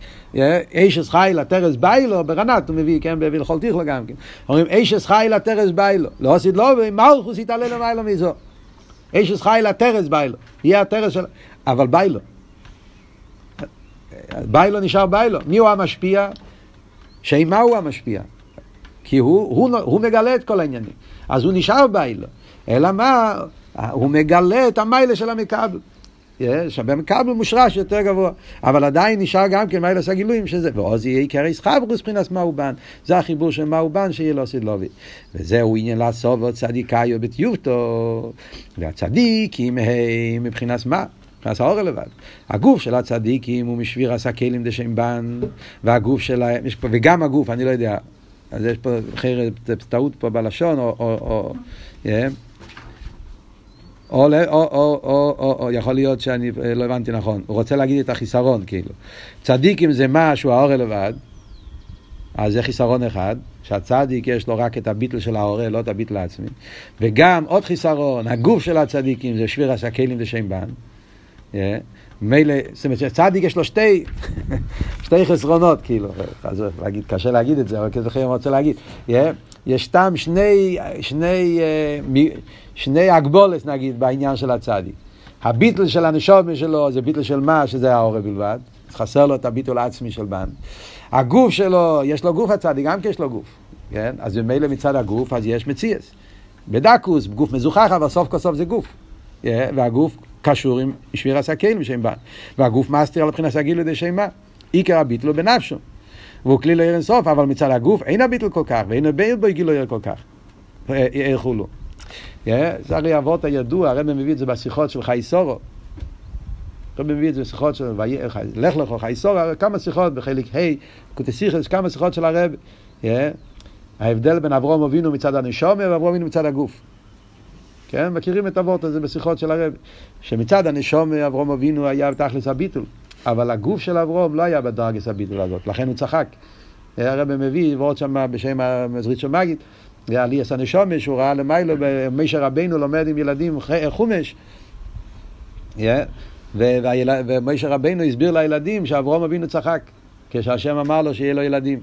אישס חי לטרס ביילו, ברנת הוא מביא, כן, בהלכות תיכלו גם כן. אומרים, אישס חי לטרס ביילו, לא עשית לו, ומלכוס יתעלה למעלה מזו. אישס חי לטרס ביילו, יהיה הטרס של... אבל ביילו. ביילו נשאר ביילו. מי הוא המשפיע? שמה הוא המשפיע? כי הוא, הוא, הוא מגלה את כל העניינים. אז הוא נשאר ביילו. אלא מה? הוא מגלה את המיילה של המקבל. שבמקבל מושרש יותר גבוה, אבל עדיין נשאר גם כן מיילס הגילויים שזה, ועוז יהיה עיקרי סחברוס מבחינת מאובן, זה החיבור של מאובן שיהיה לו סילובי. וזהו עניין לעשות ועוד צדיקאיו בתיובתו, והצדיקים הם מבחינת מה? מבחינת האור לבד. הגוף של הצדיקים הוא משביר עשה כלים דשם בן, והגוף שלהם, וגם הגוף, אני לא יודע, אז יש פה אחרת, טעות פה בלשון, או, או, או, yeah. או, או, או, או, או, או יכול להיות שאני לא הבנתי נכון, הוא רוצה להגיד את החיסרון כאילו. צדיקים זה משהו האור לבד, אז זה חיסרון אחד, שהצדיק יש לו רק את הביטל של ההורה, לא את הביטל העצמי. וגם עוד חיסרון, הגוף של הצדיקים זה שביר הסקלים ושם בן. Yeah. מילא, זאת אומרת שצדיק יש לו שתי, [laughs] שתי חסרונות, כאילו, אז להגיד, קשה להגיד את זה, אבל כזה אני רוצה להגיד. Yeah. יש סתם שני, שני, אה, שני הגבולת נגיד בעניין של הצדיק. הביטל של הנשומה שלו זה ביטל של מה שזה ההורה בלבד, חסר לו את הביטול העצמי של בן. הגוף שלו, יש לו גוף הצדיק, גם כי יש לו גוף, כן? אז ממילא מצד הגוף, אז יש מציאס. בדקוס, גוף מזוכח, אבל סוף כל סוף זה גוף. Yeah, והגוף קשור עם שביר הסכלים בשם בן. והגוף מסתיר על מבחינת הגיל לידי שם מה. עיקר הביטלו בנפשו. והוא כלי לא ירן סוף, אבל מצד הגוף אין הביטל כל כך, ואין הבית בו גילו ירן כל כך. איך לו. זה הרי אבות הידוע, הרב מביא את זה בשיחות של חי סורו. הרב מביא את זה בשיחות של לך לך חי סורו, כמה שיחות בחלק ה', קוטסיכס, כמה שיחות של הרב. ההבדל בין אברום אבינו מצד הנשומה ואברום אבינו מצד הגוף. כן, מכירים את אבות הזה בשיחות של הרב, שמצד הנשומה אברום אבינו היה תכלס הביטול. אבל הגוף של אברום לא היה בדרגס הביטול הזאת, לכן הוא צחק. הרב מביא, ועוד שם בשם המזריצ'ו מגיד, עליאס הנשומש, הוא ראה למיילו, משה רבינו לומד עם ילדים חומש. ומשה רבינו הסביר לילדים שאברום אבינו צחק, כשהשם אמר לו שיהיה לו ילדים.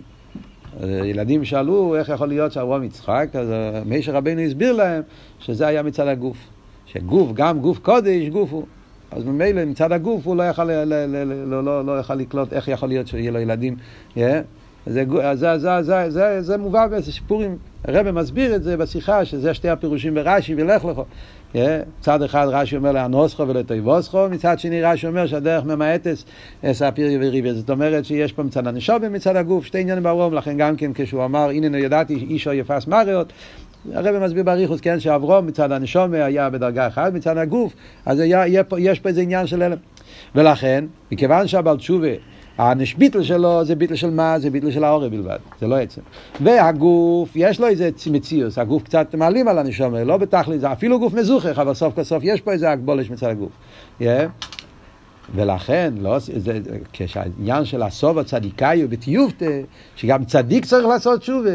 ילדים שאלו איך יכול להיות שאברום יצחק, אז משה רבינו הסביר להם שזה היה מצד הגוף. שגוף, גם גוף קודש, גוף הוא. אז ממילא מצד הגוף הוא לא יכל, לא, לא, לא, לא לקלוט איך יכול להיות שיהיה לו ילדים. Yeah. זה, זה, זה, זה, זה, זה מובא בסיפורים, הרב מסביר את זה בשיחה, שזה שתי הפירושים ברש"י ולך לך. Yeah. צד אחד רש"י אומר לאנוסכו ולתויבוסכו, מצד שני רש"י אומר שהדרך ממעטס ספיר וריבי. זאת אומרת שיש פה מצד הנשום ומצד הגוף, שתי עניינים ברום, לכן גם כן כשהוא אמר, הנה ידעתי אישו יפס מריות, הרב מסביר באריכוס, כן, שאברום מצד הנשומה היה בדרגה אחת, מצד הגוף, אז היה, פה, יש פה איזה עניין של הלם. ולכן, מכיוון שהבעל תשובה, הנשביטל שלו זה ביטל של מה? זה ביטל של האורי בלבד, זה לא עצם. והגוף, יש לו איזה מציאוס, הגוף קצת מעלים על הנשומה, לא בתכלית, זה אפילו גוף מזוכח, אבל סוף כל סוף יש פה איזה הגבולש מצד הגוף. Yeah. ולכן, לא, זה, כשהעניין של הסוב הצדיקאי הוא בטיובטה, שגם צדיק צריך לעשות שובה,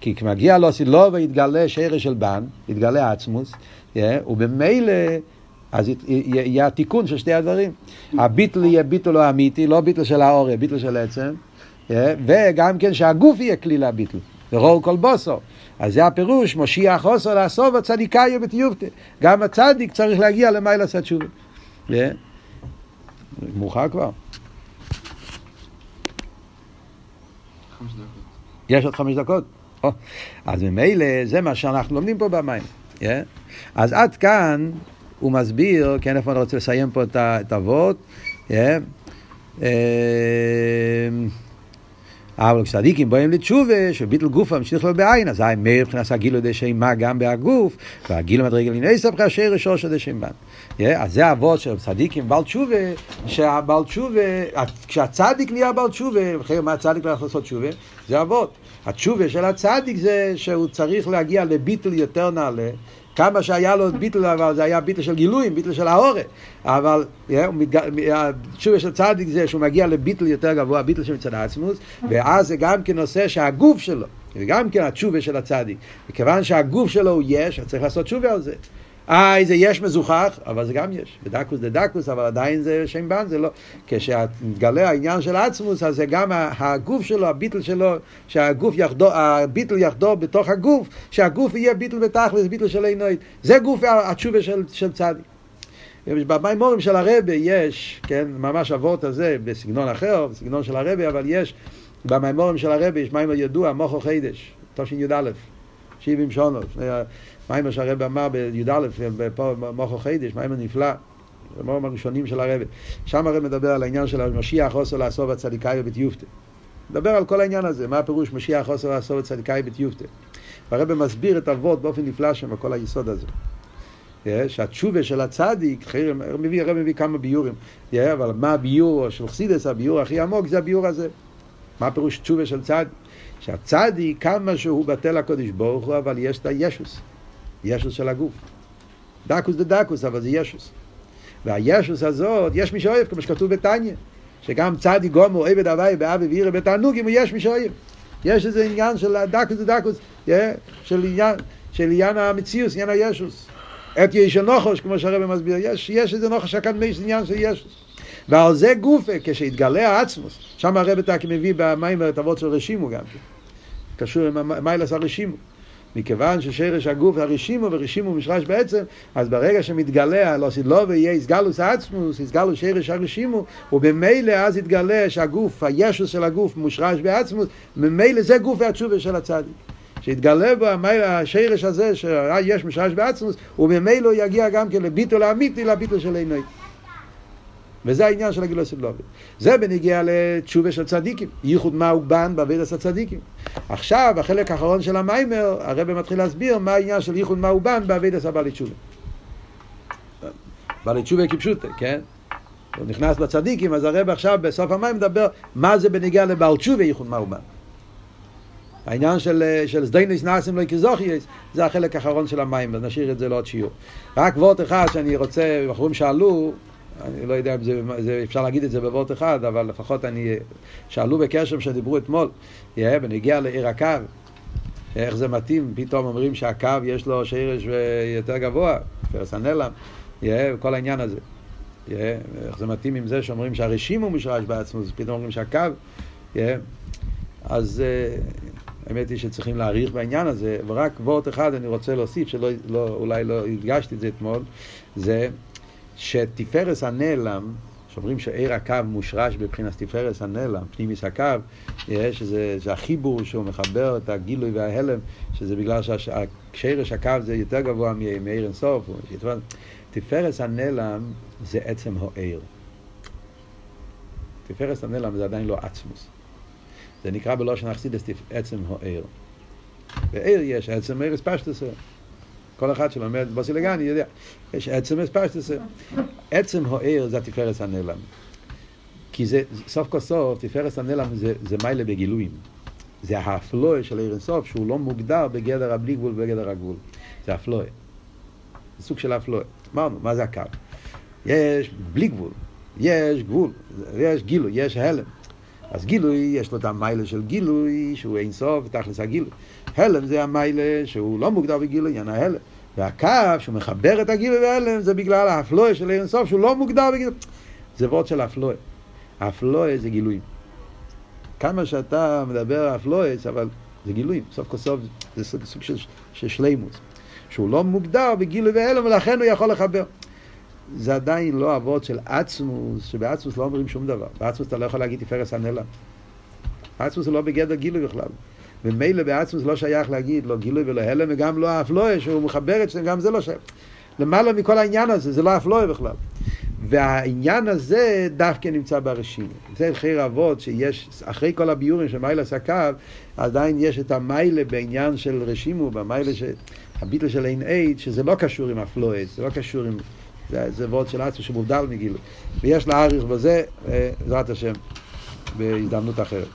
כי כשמגיע לו סילו ויתגלה שרש של בן, יתגלה עצמוס, yeah, ובמילא, אז יהיה התיקון של שתי הדברים. הביטל יהיה ביטל לא אמיתי, לא ביטל של האוריה, ביטל של עצם, yeah, וגם כן שהגוף יהיה כלי לביטל, ורור כל בוסו. אז זה הפירוש, מושיע חוסר לעשות הצדיקאי בטיובטה. גם הצדיק צריך להגיע למעלה לעשות שובה. Yeah. מאוחר כבר. יש עוד חמש דקות? Oh. אז ממילא זה מה שאנחנו לומדים פה במים. Yeah. אז עד כאן הוא מסביר, כן, איפה אני רוצה לסיים פה את האבות. Yeah. Uh, אבל כשצדיקים באים לתשובה, שביטל גוף המשיך לו בעין, אז היי מאיר מבחינת הגילו דשם מה גם בהגוף, והגילו מדרגל הנה סבכה שרש ראש דשם בן. אז זה אבות של צדיקים בעל תשובה, שהבעל תשובה, כשהצדיק נהיה בעל תשובה, אחרי מה הצדיק לא יכול לעשות תשובה? זה אבות. התשובה של הצדיק זה שהוא צריך להגיע לביטל יותר נעלה. כמה שהיה לו ביטל, אבל זה היה ביטל של גילויים, ביטל של ההורא. אבל התשובה של צדיק זה שהוא מגיע לביטל יותר גבוה, ביטל של מצד העצמוס, ואז זה גם כן נושא שהגוף שלו, וגם כן התשובה של הצדיק. מכיוון שהגוף שלו הוא יש, אז צריך לעשות תשובה על זה. אה, זה יש מזוכח, אבל זה גם יש. בדקוס זה דקוס, אבל עדיין זה שם בן, זה לא. כשמתגלה העניין של עצמוס, אז זה גם הגוף שלו, הביטל שלו, שהגוף יחדור, הביטל יחדור בתוך הגוף, שהגוף יהיה ביטל בתכלס, ביטל של עינוי. זה גוף התשובה של, של צדיק. במימורים של הרבה יש, כן, ממש אבות הזה, בסגנון אחר, בסגנון של הרבה, אבל יש, במימורים של הרבה יש מימור ידוע, מוחו חידש, תשי"א, 70 שונות. מיימר שהרבא אמר בי"א, במוחו חידש, מיימר נפלא. במורים הראשונים של הרבי. שם הרב מדבר על העניין של המשיח עושה לעשור הצדיקאי בתיופתא. מדבר על כל העניין הזה, מה הפירוש משיח עושה לעשור הצדיקאי בתיופתא. והרב מסביר את אבות באופן נפלא שם, כל היסוד הזה. שהתשובה של הצדיק, מביא, הרב מביא כמה ביורים, אבל מה הביור של חסידס, הביור הכי עמוק זה הביור הזה. מה הפירוש תשובה של צדיק? שהצדיק, כמה שהוא בטל הקודש ברוך הוא, אבל יש את הישוס. ישוס של הגוף. דקוס זה דקוס, אבל זה ישוס. והישוס הזאת, יש מי שאוהב, כמו שכתוב בתניא, שגם צדי גומו עבד הוואי באבי ואירא בתענוגים, הוא יש מי שאוהב. יש איזה עניין של דקוס זה דקוס, של עניין, של עניין המציאוס, עניין הישוס. את יש נוחוש, כמו שהרבא מסביר, יש, יש איזה נוחוש הקדמי, זה עניין של ישוס. ועל זה גופה, כשהתגלה העצמוס, שם הרבא תקי מביא במים את אבות של רשימו גם כן. קשור עם מיילס הרשימו. מכיוון ששרש הגוף הרשימו ורשימו משרש בעצם, אז ברגע שמתגלה לא סדלו ויהיה הסגלוס עצמוס, הסגלוס שרש הרשימו, ובמילא אז יתגלה שהגוף, הישוס של הגוף מושרש בעצמוס, ממילא זה גוף התשובה של הצדיק. שיתגלה בו השרש הזה שיש משרש בעצמוס, וממילא יגיע גם כן לביטול האמיתי, לביטול של עינוי. וזה העניין של הגילוי סבלובי. זה בניגיע לתשובה של צדיקים. ייחוד מה הוא בן בעבידת הצדיקים. עכשיו, החלק האחרון של המיימר, הרב מתחיל להסביר מה העניין של ייחוד מה הוא בן בעבידת הבעלי תשובה. בעלי תשובה כפשוטה, כן? הוא נכנס בצדיקים, אז הרב עכשיו בסוף המים מדבר מה זה בניגיע לבעל תשובה ייחוד מה הוא בן. העניין של, של סדיינוס נאסים לא כזוכייס, זה החלק האחרון של המים, אז נשאיר את זה לעוד שיעור. רק וורט אחד שאני רוצה, בחורים שאלו, אני לא יודע אם זה, זה, אפשר להגיד את זה בוורט אחד, אבל לפחות אני... שאלו בקשר שדיברו אתמול, יהיה, בנגיע לעיר הקו, איך זה מתאים, פתאום אומרים שהקו יש לו שרש יותר גבוה, פרס הנלם, יהיה, כל העניין הזה. יהיה, איך זה מתאים עם זה שאומרים שהרשימו מושרש בעצמו, אז פתאום אומרים שהקו, יהיה, אז האמת היא שצריכים להעריך בעניין הזה, ורק וורט אחד אני רוצה להוסיף, שאולי לא, לא הדגשתי את זה אתמול, זה שתפארס הנעלם, שאומרים שעיר הקו מושרש בבחינת תפארס הנעלם, פנימיס הקו, שזה, זה החיבור שהוא מחבר את הגילוי וההלם, שזה בגלל ששרש הקו זה יותר גבוה מעיר אינסוף. תפארס הנעלם זה עצם העיר. תפארס הנעלם זה עדיין לא עצמוס. זה נקרא בלושן אכסידס עצם העיר. בעיר יש עצם עיר אספשטסר. כל אחד שלומד בוסילגני יודע, יש עצם אספשטסר. עצם העיר זה התפארס הנעלם. כי זה, סוף כל סוף, תפארס הנעלם זה, זה מיילה בגילויים. זה האפלואה של עיר אינסוף, שהוא לא מוגדר בגדר הבלי גבול ובגדר הגבול. זה אפלואה. זה סוג של אפלואה. אמרנו, מה זה הקו? יש בלי גבול, יש גבול, יש גילוי, יש הלם. אז גילוי, יש לו את המיילה של גילוי, שהוא אין סוף, תכלס הגילוי. הלם זה המיילה שהוא לא מוגדר בגילוי, עניין ההלם. והקו שהוא מחבר את הגילוי וההלם זה בגלל האפלואה של אין סוף, שהוא לא מוגדר בגילוי. זה וורד של האפלואה. האפלואה זה גילויים. כמה שאתה מדבר על האפלואה, אבל זה גילויים. סוף כל סוף זה סוג, סוג של, של שלימוס. שהוא לא מוגדר בגילוי והלם, ולכן הוא יכול לחבר. זה עדיין לא אבות של עצמוס, שבעצמוס לא אומרים שום דבר. בעצמוס אתה לא יכול להגיד תפארס הנלם. עצמוס הוא לא בגדר גילוי בכלל. ומילא בעצמוס לא שייך להגיד לא גילוי ולא הלם, וגם לא האפלואה שהוא מחבר את זה, גם זה לא שייך. למעלה מכל העניין הזה, זה לא האפלואה בכלל. והעניין הזה דווקא נמצא ברשימו. זה חיר אבות שיש, אחרי כל הביורים של מיילה סקב, עדיין יש את המיילה בעניין של רשימו, במיילה של... הביטל של אין אייד, שזה לא קשור עם הפלואט, זה לא קשור עם... זה, זה וורד של עצמו שמובדל מגילו. ויש להעריך בזה, בעזרת השם, בהזדמנות אחרת.